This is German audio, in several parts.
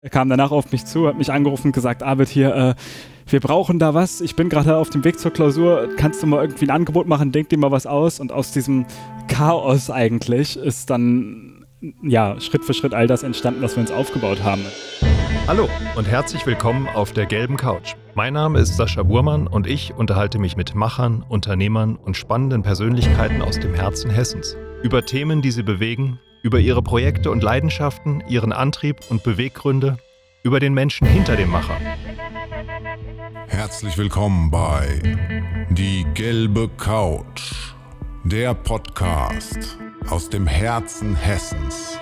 Er kam danach auf mich zu, hat mich angerufen und gesagt, Arvid, hier, äh, wir brauchen da was. Ich bin gerade auf dem Weg zur Klausur. Kannst du mal irgendwie ein Angebot machen? Denk dir mal was aus. Und aus diesem Chaos eigentlich ist dann, ja, Schritt für Schritt all das entstanden, was wir uns aufgebaut haben. Hallo und herzlich willkommen auf der gelben Couch. Mein Name ist Sascha Burmann und ich unterhalte mich mit Machern, Unternehmern und spannenden Persönlichkeiten aus dem Herzen Hessens über Themen, die sie bewegen über ihre Projekte und Leidenschaften, ihren Antrieb und Beweggründe, über den Menschen hinter dem Macher. Herzlich willkommen bei Die gelbe Couch, der Podcast aus dem Herzen Hessens.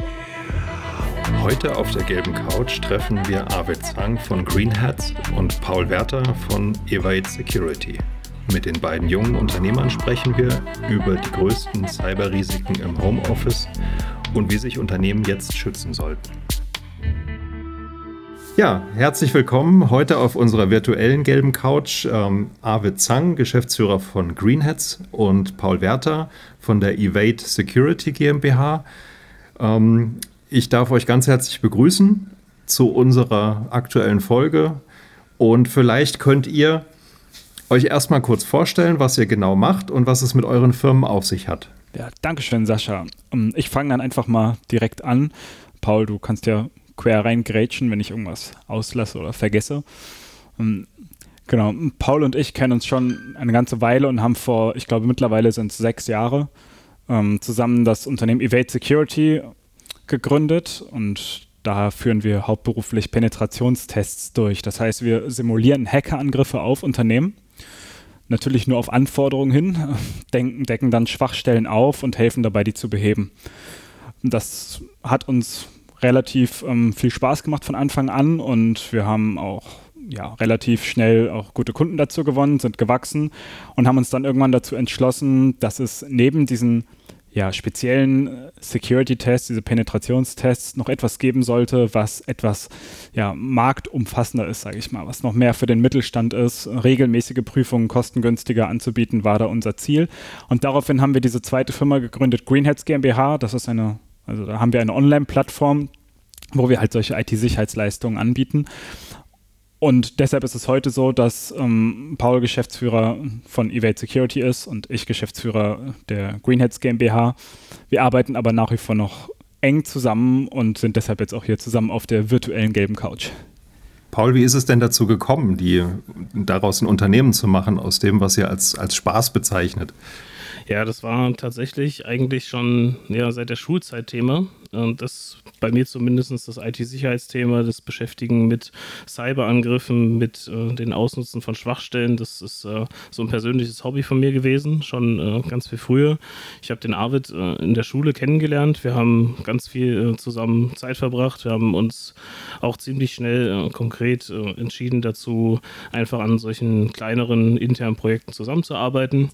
Heute auf der gelben Couch treffen wir Arvid Zang von Green Hats und Paul Werther von Evade Security. Mit den beiden jungen Unternehmern sprechen wir über die größten Cyberrisiken im Homeoffice und wie sich Unternehmen jetzt schützen sollten. Ja, herzlich willkommen heute auf unserer virtuellen gelben Couch. Ähm, Arvid Zang, Geschäftsführer von Greenheads und Paul Werther von der Evade Security GmbH. Ähm, ich darf euch ganz herzlich begrüßen zu unserer aktuellen Folge und vielleicht könnt ihr euch erstmal kurz vorstellen, was ihr genau macht und was es mit euren Firmen auf sich hat. Ja, danke schön, Sascha. Ähm, ich fange dann einfach mal direkt an. Paul, du kannst ja quer reingrätschen, wenn ich irgendwas auslasse oder vergesse. Ähm, genau, Paul und ich kennen uns schon eine ganze Weile und haben vor, ich glaube mittlerweile sind es sechs Jahre, ähm, zusammen das Unternehmen Evade Security gegründet und da führen wir hauptberuflich Penetrationstests durch. Das heißt, wir simulieren Hackerangriffe auf Unternehmen natürlich nur auf Anforderungen hin, denken, decken dann Schwachstellen auf und helfen dabei, die zu beheben. Das hat uns relativ ähm, viel Spaß gemacht von Anfang an und wir haben auch ja, relativ schnell auch gute Kunden dazu gewonnen, sind gewachsen und haben uns dann irgendwann dazu entschlossen, dass es neben diesen ja, speziellen äh, Security-Tests, diese Penetrationstests noch etwas geben sollte, was etwas ja, marktumfassender ist, sage ich mal, was noch mehr für den Mittelstand ist. Regelmäßige Prüfungen kostengünstiger anzubieten, war da unser Ziel. Und daraufhin haben wir diese zweite Firma gegründet, Greenheads GmbH. Das ist eine, also da haben wir eine Online-Plattform, wo wir halt solche IT-Sicherheitsleistungen anbieten. Und deshalb ist es heute so, dass ähm, Paul Geschäftsführer von Evade Security ist und ich Geschäftsführer der Greenheads GmbH. Wir arbeiten aber nach wie vor noch eng zusammen und sind deshalb jetzt auch hier zusammen auf der virtuellen gelben Couch. Paul, wie ist es denn dazu gekommen, die, daraus ein Unternehmen zu machen, aus dem, was ihr als, als Spaß bezeichnet? Ja, das war tatsächlich eigentlich schon ja, seit der Schulzeit Thema. Und das bei mir zumindest das IT-Sicherheitsthema, das Beschäftigen mit Cyberangriffen, mit äh, den Ausnutzen von Schwachstellen, das ist äh, so ein persönliches Hobby von mir gewesen, schon äh, ganz viel früher. Ich habe den Arvid äh, in der Schule kennengelernt. Wir haben ganz viel äh, zusammen Zeit verbracht. Wir haben uns auch ziemlich schnell äh, konkret entschieden dazu, einfach an solchen kleineren internen Projekten zusammenzuarbeiten.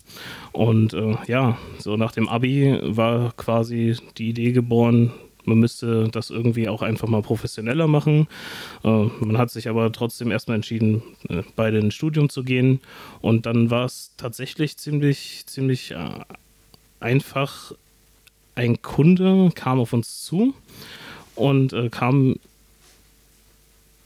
Und ja, so nach dem Abi war quasi die Idee geboren, man müsste das irgendwie auch einfach mal professioneller machen. Äh, man hat sich aber trotzdem erstmal entschieden, äh, beide ins Studium zu gehen. Und dann war es tatsächlich ziemlich, ziemlich äh, einfach. Ein Kunde kam auf uns zu und äh, kam,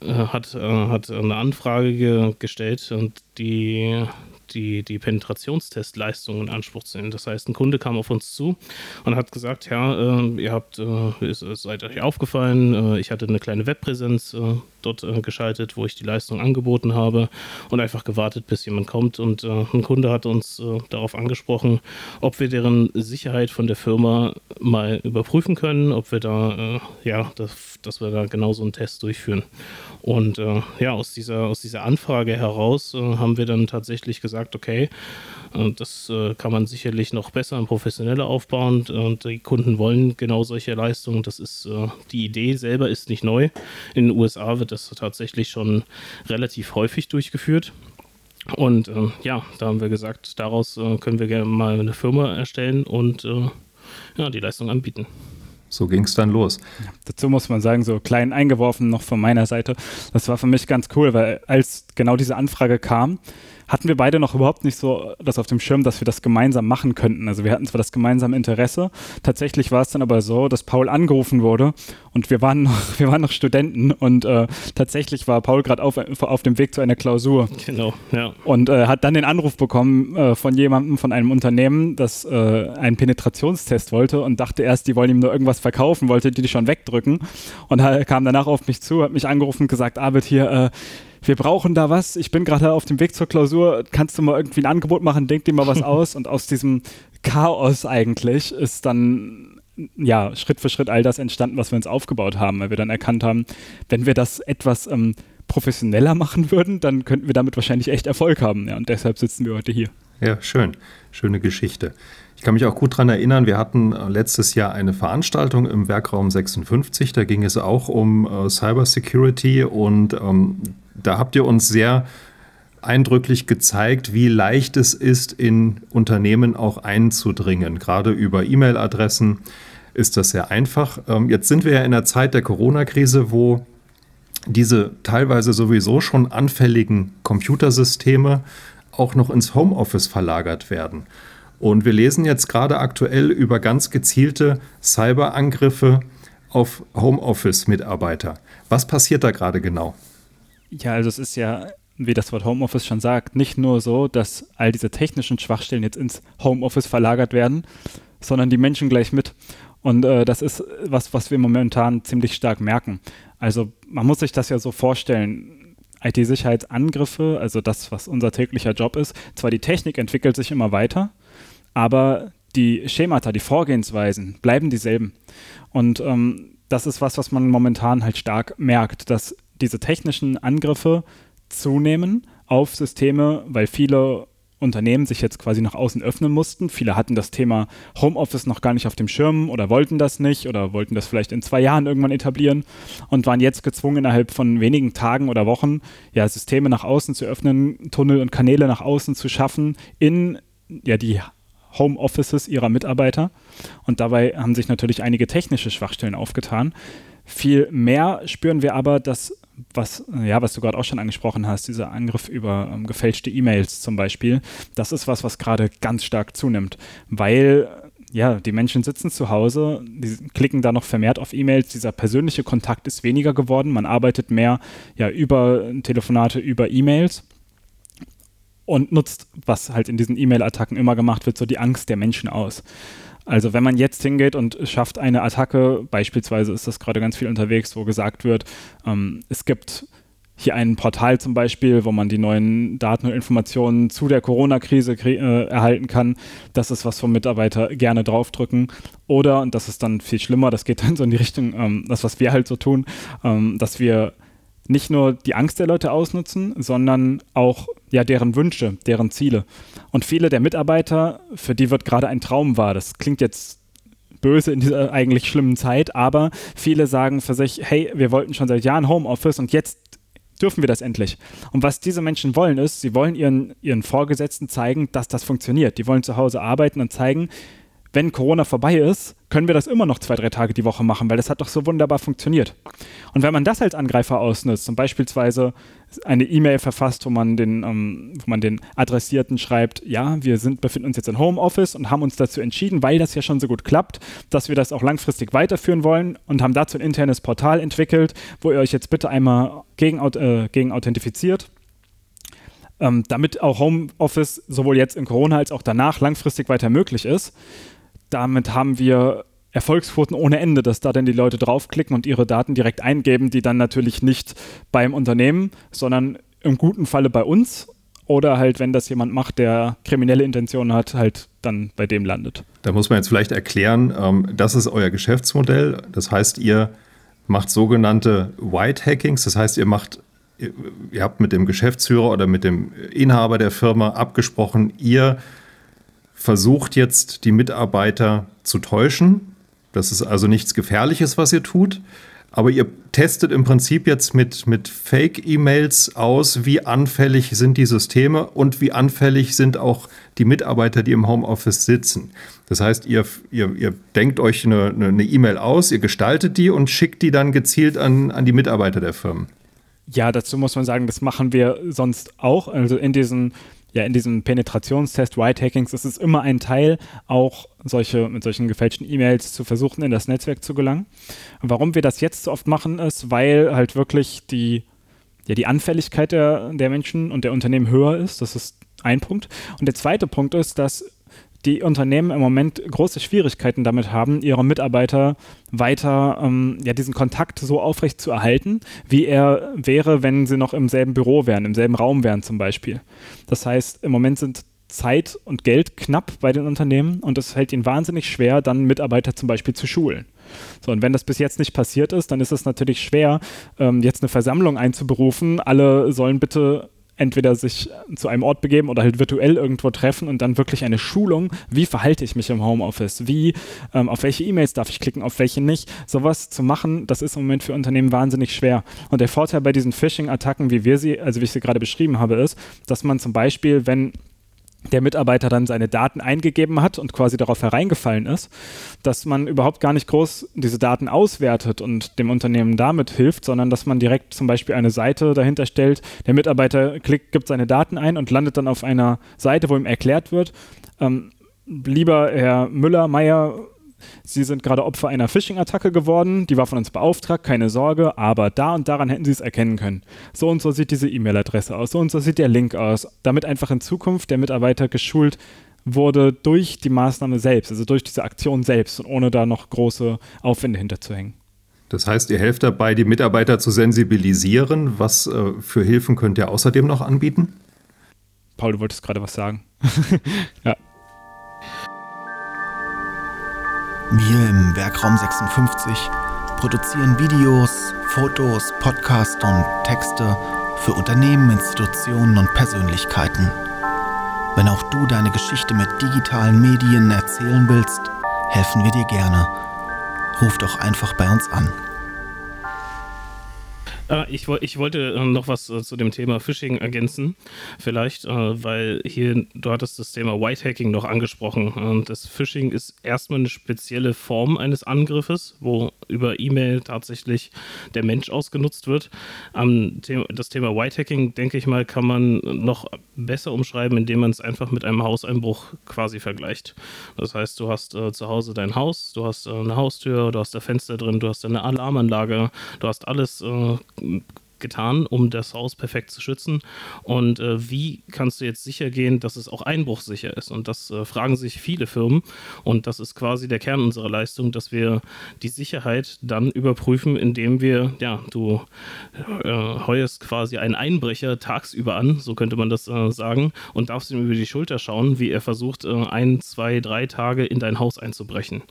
äh, hat, äh, hat eine Anfrage ge gestellt und die die, die Penetrationstestleistung in Anspruch zu nehmen. Das heißt, ein Kunde kam auf uns zu und hat gesagt, ja, äh, ihr habt, äh, ist, seid euch aufgefallen, äh, ich hatte eine kleine Webpräsenz äh, dort äh, geschaltet, wo ich die Leistung angeboten habe und einfach gewartet, bis jemand kommt. Und äh, ein Kunde hat uns darauf angesprochen, ob wir deren Sicherheit von der Firma mal überprüfen können, ob wir da, ja, das, dass wir da genau so einen Test durchführen. Und äh, ja, aus dieser, aus dieser Anfrage heraus äh, haben wir dann tatsächlich gesagt, okay, äh, das äh, kann man sicherlich noch besser und professioneller aufbauen und die Kunden wollen genau solche Leistungen. Das ist äh, die Idee selber ist nicht neu. In den USA wird das tatsächlich schon relativ häufig durchgeführt. Und äh, ja, da haben wir gesagt, daraus können wir gerne mal eine Firma erstellen und ja, die Leistung anbieten so ging es dann los. Ja, dazu muss man sagen, so klein eingeworfen noch von meiner Seite. Das war für mich ganz cool, weil als genau diese Anfrage kam, hatten wir beide noch überhaupt nicht so das auf dem Schirm, dass wir das gemeinsam machen könnten. Also wir hatten zwar das gemeinsame Interesse, tatsächlich war es dann aber so, dass Paul angerufen wurde und wir waren noch, wir waren noch Studenten und äh, tatsächlich war Paul gerade auf, auf dem Weg zu einer Klausur. Genau, ja. Und äh, hat dann den Anruf bekommen äh, von jemandem, von einem Unternehmen, das äh, einen Penetrationstest wollte und dachte erst, die wollen ihm nur irgendwas verkaufen, wollte die schon wegdrücken und kam danach auf mich zu, hat mich angerufen und gesagt, Arvid, hier, äh, wir brauchen da was. Ich bin gerade auf dem Weg zur Klausur. Kannst du mal irgendwie ein Angebot machen? Denk dir mal was aus. Und aus diesem Chaos eigentlich ist dann ja Schritt für Schritt all das entstanden, was wir uns aufgebaut haben, weil wir dann erkannt haben, wenn wir das etwas ähm, professioneller machen würden, dann könnten wir damit wahrscheinlich echt Erfolg haben. Ja, und deshalb sitzen wir heute hier. Ja, schön. Schöne Geschichte. Ich kann mich auch gut daran erinnern, wir hatten äh, letztes Jahr eine Veranstaltung im Werkraum 56. Da ging es auch um äh, Cybersecurity und ähm, da habt ihr uns sehr eindrücklich gezeigt, wie leicht es ist, in Unternehmen auch einzudringen. Gerade über E-Mail-Adressen ist das sehr einfach. Ähm, jetzt sind wir ja in der Zeit der Corona-Krise, wo diese teilweise sowieso schon anfälligen Computersysteme auch noch ins Homeoffice verlagert werden. Und wir lesen jetzt gerade aktuell über ganz gezielte Cyberangriffe auf Homeoffice-Mitarbeiter. Was passiert da gerade genau? Ja, also es ist ja, wie das Wort Homeoffice schon sagt, nicht nur so, dass all diese technischen Schwachstellen jetzt ins Homeoffice verlagert werden, sondern die Menschen gleich mit. Und äh, das ist was, was wir momentan ziemlich stark merken. Also man muss sich das ja so vorstellen. IT-Sicherheitsangriffe, also das, was unser täglicher Job ist, zwar die Technik entwickelt sich immer weiter, aber die Schemata, die Vorgehensweisen bleiben dieselben. Und ähm, das ist was, was man momentan halt stark merkt, dass diese technischen Angriffe zunehmen auf Systeme, weil viele Unternehmen sich jetzt quasi nach außen öffnen mussten. Viele hatten das Thema Homeoffice noch gar nicht auf dem Schirm oder wollten das nicht oder wollten das vielleicht in zwei Jahren irgendwann etablieren und waren jetzt gezwungen, innerhalb von wenigen Tagen oder Wochen ja, Systeme nach außen zu öffnen, Tunnel und Kanäle nach außen zu schaffen in ja, die Homeoffices ihrer Mitarbeiter. Und dabei haben sich natürlich einige technische Schwachstellen aufgetan. Viel mehr spüren wir aber, dass was, ja, was du gerade auch schon angesprochen hast, dieser Angriff über ähm, gefälschte E-Mails zum Beispiel, das ist was, was gerade ganz stark zunimmt, weil ja, die Menschen sitzen zu Hause, die klicken da noch vermehrt auf E-Mails, dieser persönliche Kontakt ist weniger geworden, man arbeitet mehr ja, über Telefonate, über E-Mails und nutzt, was halt in diesen E-Mail-Attacken immer gemacht wird, so die Angst der Menschen aus. Also wenn man jetzt hingeht und schafft eine Attacke, beispielsweise ist das gerade ganz viel unterwegs, wo gesagt wird, ähm, es gibt hier ein Portal zum Beispiel, wo man die neuen Daten und Informationen zu der Corona-Krise äh, erhalten kann. Das ist was, wo Mitarbeiter gerne draufdrücken. Oder, und das ist dann viel schlimmer, das geht dann so in die Richtung, ähm, das, was wir halt so tun, ähm, dass wir nicht nur die Angst der Leute ausnutzen, sondern auch ja deren Wünsche, deren Ziele. Und viele der Mitarbeiter, für die wird gerade ein Traum wahr. Das klingt jetzt böse in dieser eigentlich schlimmen Zeit, aber viele sagen für sich, hey, wir wollten schon seit Jahren Homeoffice und jetzt dürfen wir das endlich. Und was diese Menschen wollen ist, sie wollen ihren, ihren Vorgesetzten zeigen, dass das funktioniert. Die wollen zu Hause arbeiten und zeigen, wenn Corona vorbei ist, können wir das immer noch zwei, drei Tage die Woche machen, weil das hat doch so wunderbar funktioniert. Und wenn man das als Angreifer ausnutzt und beispielsweise eine E-Mail verfasst, wo man den, ähm, wo man den Adressierten schreibt, ja, wir sind, befinden uns jetzt in Homeoffice und haben uns dazu entschieden, weil das ja schon so gut klappt, dass wir das auch langfristig weiterführen wollen und haben dazu ein internes Portal entwickelt, wo ihr euch jetzt bitte einmal gegen, äh, gegen authentifiziert ähm, damit auch Homeoffice sowohl jetzt in Corona als auch danach langfristig weiter möglich ist, damit haben wir Erfolgsquoten ohne Ende, dass da dann die Leute draufklicken und ihre Daten direkt eingeben, die dann natürlich nicht beim Unternehmen, sondern im guten Falle bei uns oder halt, wenn das jemand macht, der kriminelle Intentionen hat, halt dann bei dem landet. Da muss man jetzt vielleicht erklären, ähm, das ist euer Geschäftsmodell. Das heißt, ihr macht sogenannte White Hackings. Das heißt, ihr macht, ihr habt mit dem Geschäftsführer oder mit dem Inhaber der Firma abgesprochen, ihr versucht jetzt die Mitarbeiter zu täuschen. Das ist also nichts Gefährliches, was ihr tut. Aber ihr testet im Prinzip jetzt mit, mit Fake-E-Mails aus, wie anfällig sind die Systeme und wie anfällig sind auch die Mitarbeiter, die im Homeoffice sitzen. Das heißt, ihr, ihr, ihr denkt euch eine E-Mail aus, ihr gestaltet die und schickt die dann gezielt an, an die Mitarbeiter der Firmen. Ja, dazu muss man sagen, das machen wir sonst auch. Also in diesen ja in diesem Penetrationstest White Hackings ist es immer ein Teil, auch solche mit solchen gefälschten E-Mails zu versuchen, in das Netzwerk zu gelangen. Warum wir das jetzt so oft machen, ist, weil halt wirklich die ja, die Anfälligkeit der, der Menschen und der Unternehmen höher ist. Das ist ein Punkt. Und der zweite Punkt ist, dass die Unternehmen im Moment große Schwierigkeiten damit haben, ihre Mitarbeiter weiter ähm, ja, diesen Kontakt so aufrecht zu erhalten, wie er wäre, wenn sie noch im selben Büro wären, im selben Raum wären zum Beispiel. Das heißt, im Moment sind Zeit und Geld knapp bei den Unternehmen und es fällt ihnen wahnsinnig schwer, dann Mitarbeiter zum Beispiel zu schulen. So, und wenn das bis jetzt nicht passiert ist, dann ist es natürlich schwer, ähm, jetzt eine Versammlung einzuberufen. Alle sollen bitte entweder sich zu einem Ort begeben oder halt virtuell irgendwo treffen und dann wirklich eine Schulung, wie verhalte ich mich im Homeoffice, wie, ähm, auf welche E-Mails darf ich klicken, auf welche nicht. Sowas zu machen, das ist im Moment für Unternehmen wahnsinnig schwer. Und der Vorteil bei diesen Phishing-Attacken, wie wir sie, also wie ich sie gerade beschrieben habe, ist, dass man zum Beispiel, wenn der Mitarbeiter dann seine Daten eingegeben hat und quasi darauf hereingefallen ist, dass man überhaupt gar nicht groß diese Daten auswertet und dem Unternehmen damit hilft, sondern dass man direkt zum Beispiel eine Seite dahinter stellt. Der Mitarbeiter klickt, gibt seine Daten ein und landet dann auf einer Seite, wo ihm erklärt wird, ähm, lieber Herr Müller, Meier, Sie sind gerade Opfer einer Phishing-Attacke geworden, die war von uns beauftragt, keine Sorge, aber da und daran hätten Sie es erkennen können. So und so sieht diese E-Mail-Adresse aus, so und so sieht der Link aus, damit einfach in Zukunft der Mitarbeiter geschult wurde durch die Maßnahme selbst, also durch diese Aktion selbst und ohne da noch große Aufwände hinterzuhängen. Das heißt, ihr helft dabei, die Mitarbeiter zu sensibilisieren. Was äh, für Hilfen könnt ihr außerdem noch anbieten? Paul, du wolltest gerade was sagen. ja. Wir im Werkraum 56 produzieren Videos, Fotos, Podcasts und Texte für Unternehmen, Institutionen und Persönlichkeiten. Wenn auch du deine Geschichte mit digitalen Medien erzählen willst, helfen wir dir gerne. Ruf doch einfach bei uns an. Äh, ich, ich, wollte äh, noch was äh, zu dem Thema Phishing ergänzen. Vielleicht, weil hier, du hattest das Thema Whitehacking noch angesprochen. das Phishing ist erstmal eine spezielle Form eines Angriffes, wo über E-Mail tatsächlich der Mensch ausgenutzt wird. das Thema Whitehacking, denke ich mal, kann man noch besser umschreiben, indem man es einfach mit einem Hauseinbruch quasi vergleicht. Das heißt, du hast zu Hause dein Haus, du hast eine Haustür, du hast da Fenster drin, du hast eine Alarmanlage, du hast alles 嗯。Getan, um das Haus perfekt zu schützen? Und äh, wie kannst du jetzt sicher gehen, dass es auch einbruchsicher ist? Und das äh, fragen sich viele Firmen. Und das ist quasi der Kern unserer Leistung, dass wir die Sicherheit dann überprüfen, indem wir, ja, du äh, heuerst quasi einen Einbrecher tagsüber an, so könnte man das äh, sagen, und darfst ihm über die Schulter schauen, wie er versucht, äh, ein, zwei, drei Tage in dein Haus einzubrechen.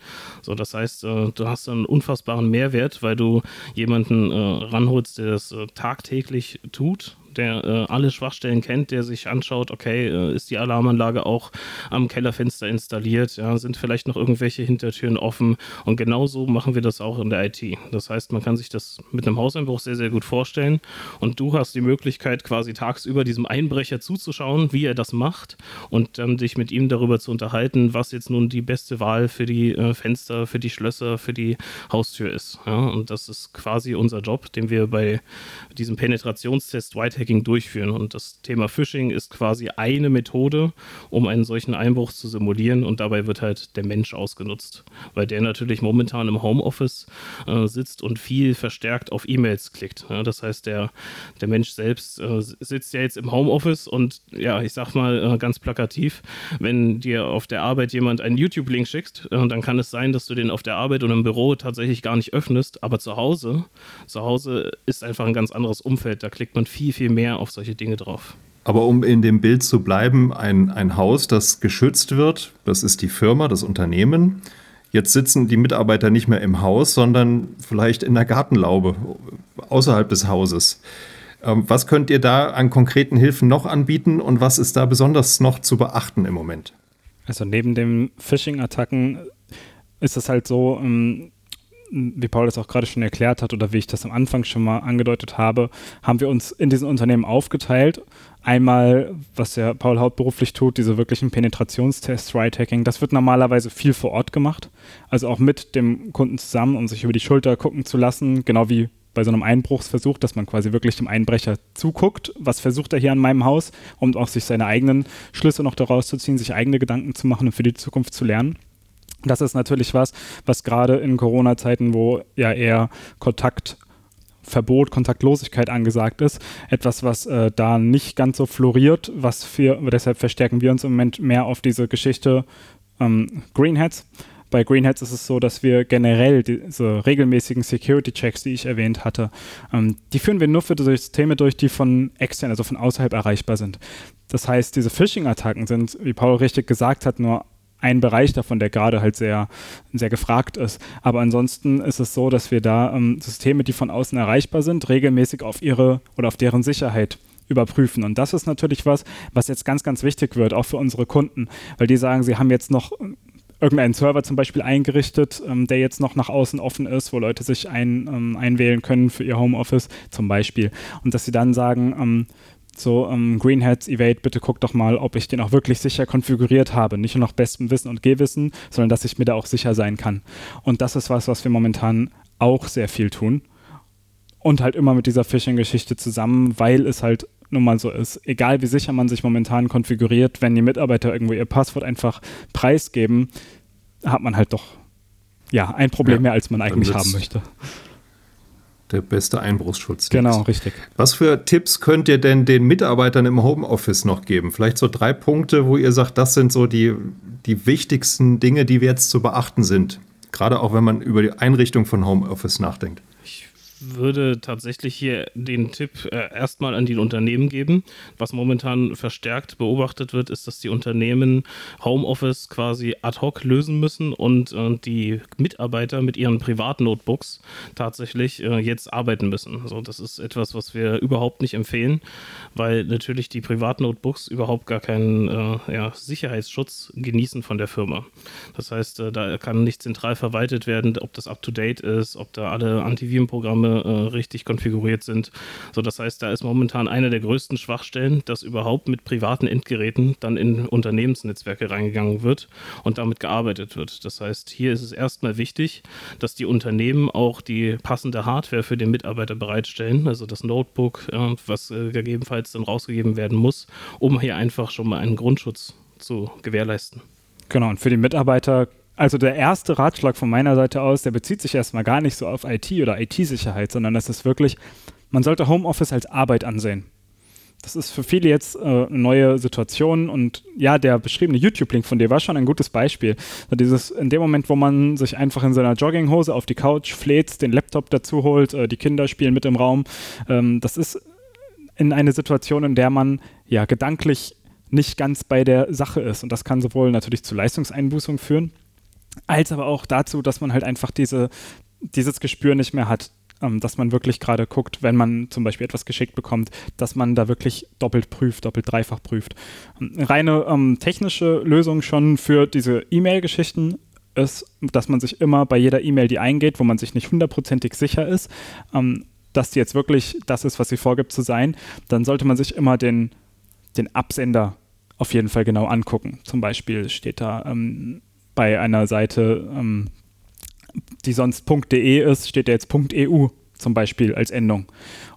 So, das heißt, äh, du hast einen unfassbaren Mehrwert, weil du jemanden ranholst, der das tagtäglich tut der äh, alle Schwachstellen kennt, der sich anschaut, okay, äh, ist die Alarmanlage auch am Kellerfenster installiert, ja, sind vielleicht noch irgendwelche Hintertüren offen und genauso machen wir das auch in der IT. Das heißt, man kann sich das mit einem Hauseinbruch sehr, sehr gut vorstellen und du hast die Möglichkeit, quasi tagsüber diesem Einbrecher zuzuschauen, wie er das macht und dann dich mit ihm darüber zu unterhalten, was jetzt nun die beste Wahl für die äh, Fenster, für die Schlösser, für die Haustür ist. Ja, und das ist quasi unser Job, den wir bei diesem Penetrationstest Whitehead Hacking durchführen. Und das Thema Phishing ist quasi eine Methode, um einen solchen Einbruch zu simulieren. Und dabei wird halt der Mensch ausgenutzt, weil der natürlich momentan im Homeoffice äh, sitzt und viel verstärkt auf E-Mails klickt. Ja, das heißt, der, der Mensch selbst äh, sitzt ja jetzt im Homeoffice und ja, ich sag mal äh, ganz plakativ, wenn dir auf der Arbeit jemand einen YouTube-Link schickt, äh, dann kann es sein, dass du den auf der Arbeit oder im Büro tatsächlich gar nicht öffnest, aber zu Hause, zu Hause ist einfach ein ganz anderes Umfeld. Da klickt man viel, viel mehr auf solche Dinge drauf. Aber um in dem Bild zu bleiben, ein, ein Haus, das geschützt wird, das ist die Firma, das Unternehmen. Jetzt sitzen die Mitarbeiter nicht mehr im Haus, sondern vielleicht in der Gartenlaube außerhalb des Hauses. Ähm, was könnt ihr da an konkreten Hilfen noch anbieten und was ist da besonders noch zu beachten im Moment? Also neben den Phishing-Attacken ist es halt so, ähm, wie Paul das auch gerade schon erklärt hat oder wie ich das am Anfang schon mal angedeutet habe, haben wir uns in diesen Unternehmen aufgeteilt. Einmal, was der Paul hauptberuflich tut, diese wirklichen Penetrationstests, Right-Hacking, das wird normalerweise viel vor Ort gemacht. Also auch mit dem Kunden zusammen, um sich über die Schulter gucken zu lassen, genau wie bei so einem Einbruchsversuch, dass man quasi wirklich dem Einbrecher zuguckt, was versucht er hier an meinem Haus, um auch sich seine eigenen Schlüsse noch daraus zu ziehen, sich eigene Gedanken zu machen und für die Zukunft zu lernen. Das ist natürlich was, was gerade in Corona-Zeiten, wo ja eher Kontaktverbot, Kontaktlosigkeit angesagt ist, etwas, was äh, da nicht ganz so floriert, was wir, deshalb verstärken wir uns im Moment mehr auf diese Geschichte ähm, Greenheads. Bei Greenheads ist es so, dass wir generell diese regelmäßigen Security-Checks, die ich erwähnt hatte, ähm, die führen wir nur für Systeme durch, die von extern, also von außerhalb erreichbar sind. Das heißt, diese Phishing-Attacken sind, wie Paul richtig gesagt hat, nur ein Bereich davon, der gerade halt sehr, sehr gefragt ist. Aber ansonsten ist es so, dass wir da ähm, Systeme, die von außen erreichbar sind, regelmäßig auf ihre oder auf deren Sicherheit überprüfen. Und das ist natürlich was, was jetzt ganz, ganz wichtig wird, auch für unsere Kunden, weil die sagen, sie haben jetzt noch irgendeinen Server zum Beispiel eingerichtet, ähm, der jetzt noch nach außen offen ist, wo Leute sich ein, ähm, einwählen können für ihr Homeoffice zum Beispiel. Und dass sie dann sagen, ähm, so, ähm, Greenheads Evade, bitte guck doch mal, ob ich den auch wirklich sicher konfiguriert habe. Nicht nur nach bestem Wissen und Gehwissen, sondern dass ich mir da auch sicher sein kann. Und das ist was, was wir momentan auch sehr viel tun. Und halt immer mit dieser Phishing-Geschichte zusammen, weil es halt nun mal so ist. Egal wie sicher man sich momentan konfiguriert, wenn die Mitarbeiter irgendwo ihr Passwort einfach preisgeben, hat man halt doch ja ein Problem ja, mehr, als man eigentlich haben möchte der beste Einbruchsschutz. Genau, richtig. Was für Tipps könnt ihr denn den Mitarbeitern im Homeoffice noch geben? Vielleicht so drei Punkte, wo ihr sagt, das sind so die, die wichtigsten Dinge, die wir jetzt zu beachten sind. Gerade auch wenn man über die Einrichtung von Homeoffice nachdenkt würde tatsächlich hier den Tipp äh, erstmal an die Unternehmen geben. Was momentan verstärkt beobachtet wird, ist, dass die Unternehmen Homeoffice quasi ad hoc lösen müssen und äh, die Mitarbeiter mit ihren Privatnotebooks tatsächlich äh, jetzt arbeiten müssen. Also das ist etwas, was wir überhaupt nicht empfehlen, weil natürlich die Privatnotebooks überhaupt gar keinen äh, ja, Sicherheitsschutz genießen von der Firma. Das heißt, äh, da kann nicht zentral verwaltet werden, ob das up-to-date ist, ob da alle Antivirenprogramme äh, richtig konfiguriert sind. So, das heißt, da ist momentan eine der größten Schwachstellen, dass überhaupt mit privaten Endgeräten dann in Unternehmensnetzwerke reingegangen wird und damit gearbeitet wird. Das heißt, hier ist es erstmal wichtig, dass die Unternehmen auch die passende Hardware für den Mitarbeiter bereitstellen, also das Notebook, äh, was äh, gegebenenfalls dann rausgegeben werden muss, um hier einfach schon mal einen Grundschutz zu gewährleisten. Genau, und für die Mitarbeiter also der erste Ratschlag von meiner Seite aus, der bezieht sich erstmal gar nicht so auf IT oder IT-Sicherheit, sondern das ist wirklich, man sollte Homeoffice als Arbeit ansehen. Das ist für viele jetzt äh, eine neue Situation und ja, der beschriebene YouTube-Link von dir war schon ein gutes Beispiel. Also dieses, in dem Moment, wo man sich einfach in seiner Jogginghose auf die Couch fläht, den Laptop dazu holt, äh, die Kinder spielen mit im Raum, ähm, das ist in eine Situation, in der man ja gedanklich nicht ganz bei der Sache ist. Und das kann sowohl natürlich zu Leistungseinbußungen führen, als aber auch dazu, dass man halt einfach diese, dieses Gespür nicht mehr hat, ähm, dass man wirklich gerade guckt, wenn man zum Beispiel etwas geschickt bekommt, dass man da wirklich doppelt prüft, doppelt dreifach prüft. Ähm, reine ähm, technische Lösung schon für diese E-Mail-Geschichten ist, dass man sich immer bei jeder E-Mail, die eingeht, wo man sich nicht hundertprozentig sicher ist, ähm, dass die jetzt wirklich das ist, was sie vorgibt zu sein, dann sollte man sich immer den, den Absender auf jeden Fall genau angucken. Zum Beispiel steht da ähm, bei einer Seite, ähm, die sonst .de ist, steht da jetzt .eu zum Beispiel als Endung.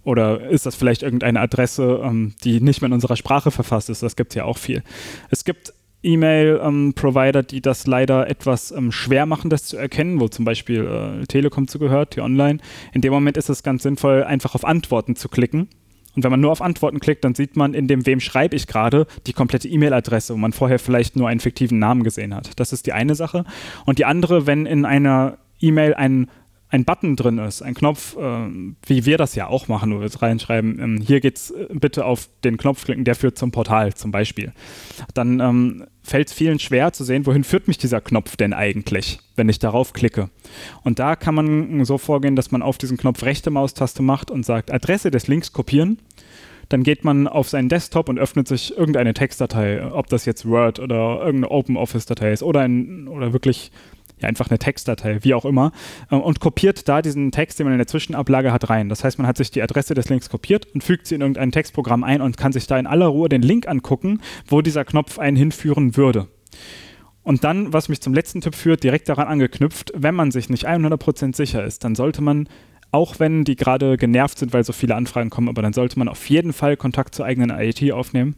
Oder ist das vielleicht irgendeine Adresse, ähm, die nicht mehr in unserer Sprache verfasst ist? Das gibt es ja auch viel. Es gibt E-Mail-Provider, ähm, die das leider etwas ähm, schwer machen, das zu erkennen, wo zum Beispiel äh, Telekom zugehört, die online. In dem Moment ist es ganz sinnvoll, einfach auf Antworten zu klicken und wenn man nur auf Antworten klickt, dann sieht man in dem Wem schreibe ich gerade die komplette E-Mail-Adresse, wo man vorher vielleicht nur einen fiktiven Namen gesehen hat. Das ist die eine Sache. Und die andere, wenn in einer E-Mail ein ein Button drin ist, ein Knopf, äh, wie wir das ja auch machen, wo wir jetzt reinschreiben, ähm, hier geht's äh, bitte auf den Knopf klicken, der führt zum Portal zum Beispiel. Dann ähm, fällt es vielen schwer zu sehen, wohin führt mich dieser Knopf denn eigentlich, wenn ich darauf klicke. Und da kann man so vorgehen, dass man auf diesen Knopf rechte Maustaste macht und sagt Adresse des Links kopieren. Dann geht man auf seinen Desktop und öffnet sich irgendeine Textdatei, ob das jetzt Word oder irgendeine OpenOffice-Datei ist oder, ein, oder wirklich ja, einfach eine Textdatei, wie auch immer, äh, und kopiert da diesen Text, den man in der Zwischenablage hat, rein. Das heißt, man hat sich die Adresse des Links kopiert und fügt sie in irgendein Textprogramm ein und kann sich da in aller Ruhe den Link angucken, wo dieser Knopf einen hinführen würde. Und dann, was mich zum letzten Tipp führt, direkt daran angeknüpft, wenn man sich nicht 100% sicher ist, dann sollte man auch wenn die gerade genervt sind, weil so viele Anfragen kommen, aber dann sollte man auf jeden Fall Kontakt zur eigenen IT aufnehmen.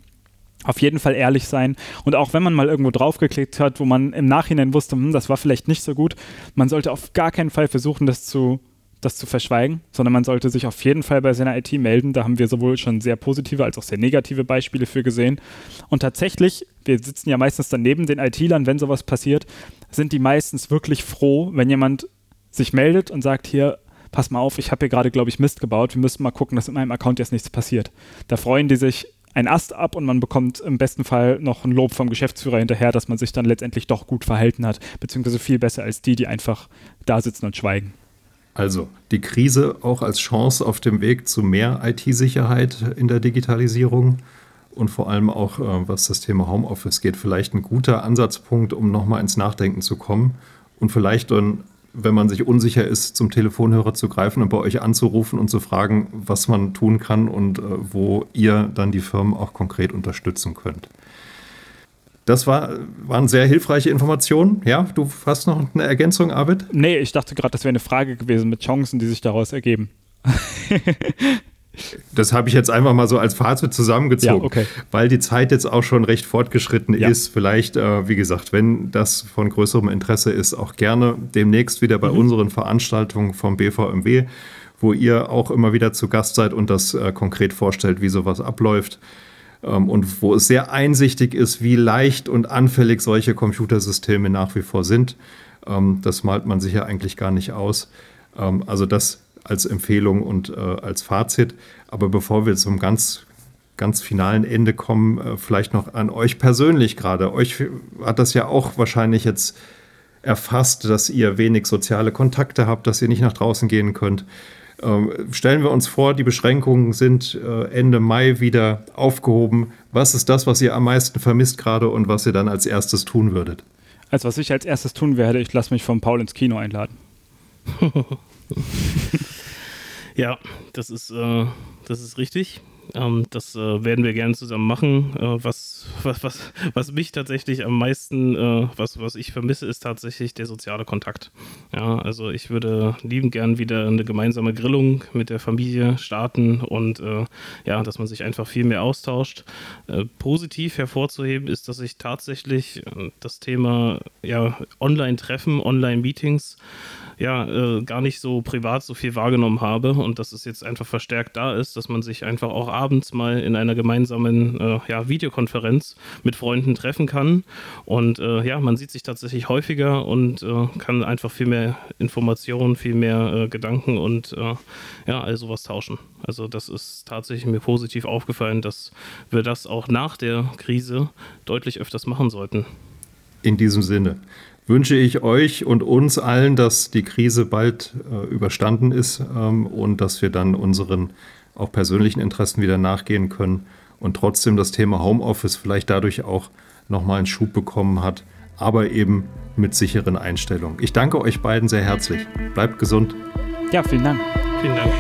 Auf jeden Fall ehrlich sein. Und auch wenn man mal irgendwo draufgeklickt hat, wo man im Nachhinein wusste, hm, das war vielleicht nicht so gut, man sollte auf gar keinen Fall versuchen, das zu, das zu verschweigen, sondern man sollte sich auf jeden Fall bei seiner IT melden. Da haben wir sowohl schon sehr positive als auch sehr negative Beispiele für gesehen. Und tatsächlich, wir sitzen ja meistens daneben den IT-Lern, wenn sowas passiert, sind die meistens wirklich froh, wenn jemand sich meldet und sagt, hier, pass mal auf, ich habe hier gerade, glaube ich, Mist gebaut, wir müssen mal gucken, dass in meinem Account jetzt nichts passiert. Da freuen die sich ein Ast ab und man bekommt im besten Fall noch ein Lob vom Geschäftsführer hinterher, dass man sich dann letztendlich doch gut verhalten hat, beziehungsweise viel besser als die, die einfach da sitzen und schweigen. Also die Krise auch als Chance auf dem Weg zu mehr IT-Sicherheit in der Digitalisierung und vor allem auch, äh, was das Thema Homeoffice geht, vielleicht ein guter Ansatzpunkt, um nochmal ins Nachdenken zu kommen und vielleicht dann wenn man sich unsicher ist, zum Telefonhörer zu greifen und bei euch anzurufen und zu fragen, was man tun kann und äh, wo ihr dann die Firmen auch konkret unterstützen könnt. Das war, waren sehr hilfreiche Informationen. Ja, du hast noch eine Ergänzung, Arvid? Nee, ich dachte gerade, das wäre eine Frage gewesen mit Chancen, die sich daraus ergeben. Das habe ich jetzt einfach mal so als Fazit zusammengezogen, ja, okay. weil die Zeit jetzt auch schon recht fortgeschritten ja. ist. Vielleicht, äh, wie gesagt, wenn das von größerem Interesse ist, auch gerne demnächst wieder bei mhm. unseren Veranstaltungen vom BVMW, wo ihr auch immer wieder zu Gast seid und das äh, konkret vorstellt, wie sowas abläuft. Ähm, und wo es sehr einsichtig ist, wie leicht und anfällig solche Computersysteme nach wie vor sind. Ähm, das malt man sich ja eigentlich gar nicht aus. Ähm, also das als Empfehlung und äh, als Fazit. Aber bevor wir zum ganz, ganz finalen Ende kommen, äh, vielleicht noch an euch persönlich gerade. Euch hat das ja auch wahrscheinlich jetzt erfasst, dass ihr wenig soziale Kontakte habt, dass ihr nicht nach draußen gehen könnt. Ähm, stellen wir uns vor, die Beschränkungen sind äh, Ende Mai wieder aufgehoben. Was ist das, was ihr am meisten vermisst gerade und was ihr dann als erstes tun würdet? Also was ich als erstes tun werde, ich lasse mich von Paul ins Kino einladen. ja, das ist, äh, das ist richtig. Ähm, das äh, werden wir gerne zusammen machen. Äh, was, was, was, was mich tatsächlich am meisten, äh, was, was ich vermisse, ist tatsächlich der soziale Kontakt. Ja, also ich würde lieben gern wieder eine gemeinsame Grillung mit der Familie starten und äh, ja, dass man sich einfach viel mehr austauscht. Äh, positiv hervorzuheben ist, dass ich tatsächlich äh, das Thema ja, Online-Treffen, Online-Meetings ja äh, gar nicht so privat so viel wahrgenommen habe und dass es jetzt einfach verstärkt da ist, dass man sich einfach auch abends mal in einer gemeinsamen äh, ja, Videokonferenz mit Freunden treffen kann und äh, ja, man sieht sich tatsächlich häufiger und äh, kann einfach viel mehr Informationen, viel mehr äh, Gedanken und äh, ja, all sowas tauschen. Also das ist tatsächlich mir positiv aufgefallen, dass wir das auch nach der Krise deutlich öfters machen sollten. In diesem Sinne wünsche ich euch und uns allen, dass die Krise bald äh, überstanden ist ähm, und dass wir dann unseren auch persönlichen Interessen wieder nachgehen können und trotzdem das Thema Homeoffice vielleicht dadurch auch nochmal einen Schub bekommen hat, aber eben mit sicheren Einstellungen. Ich danke euch beiden sehr herzlich. Bleibt gesund. Ja, vielen Dank. Vielen Dank.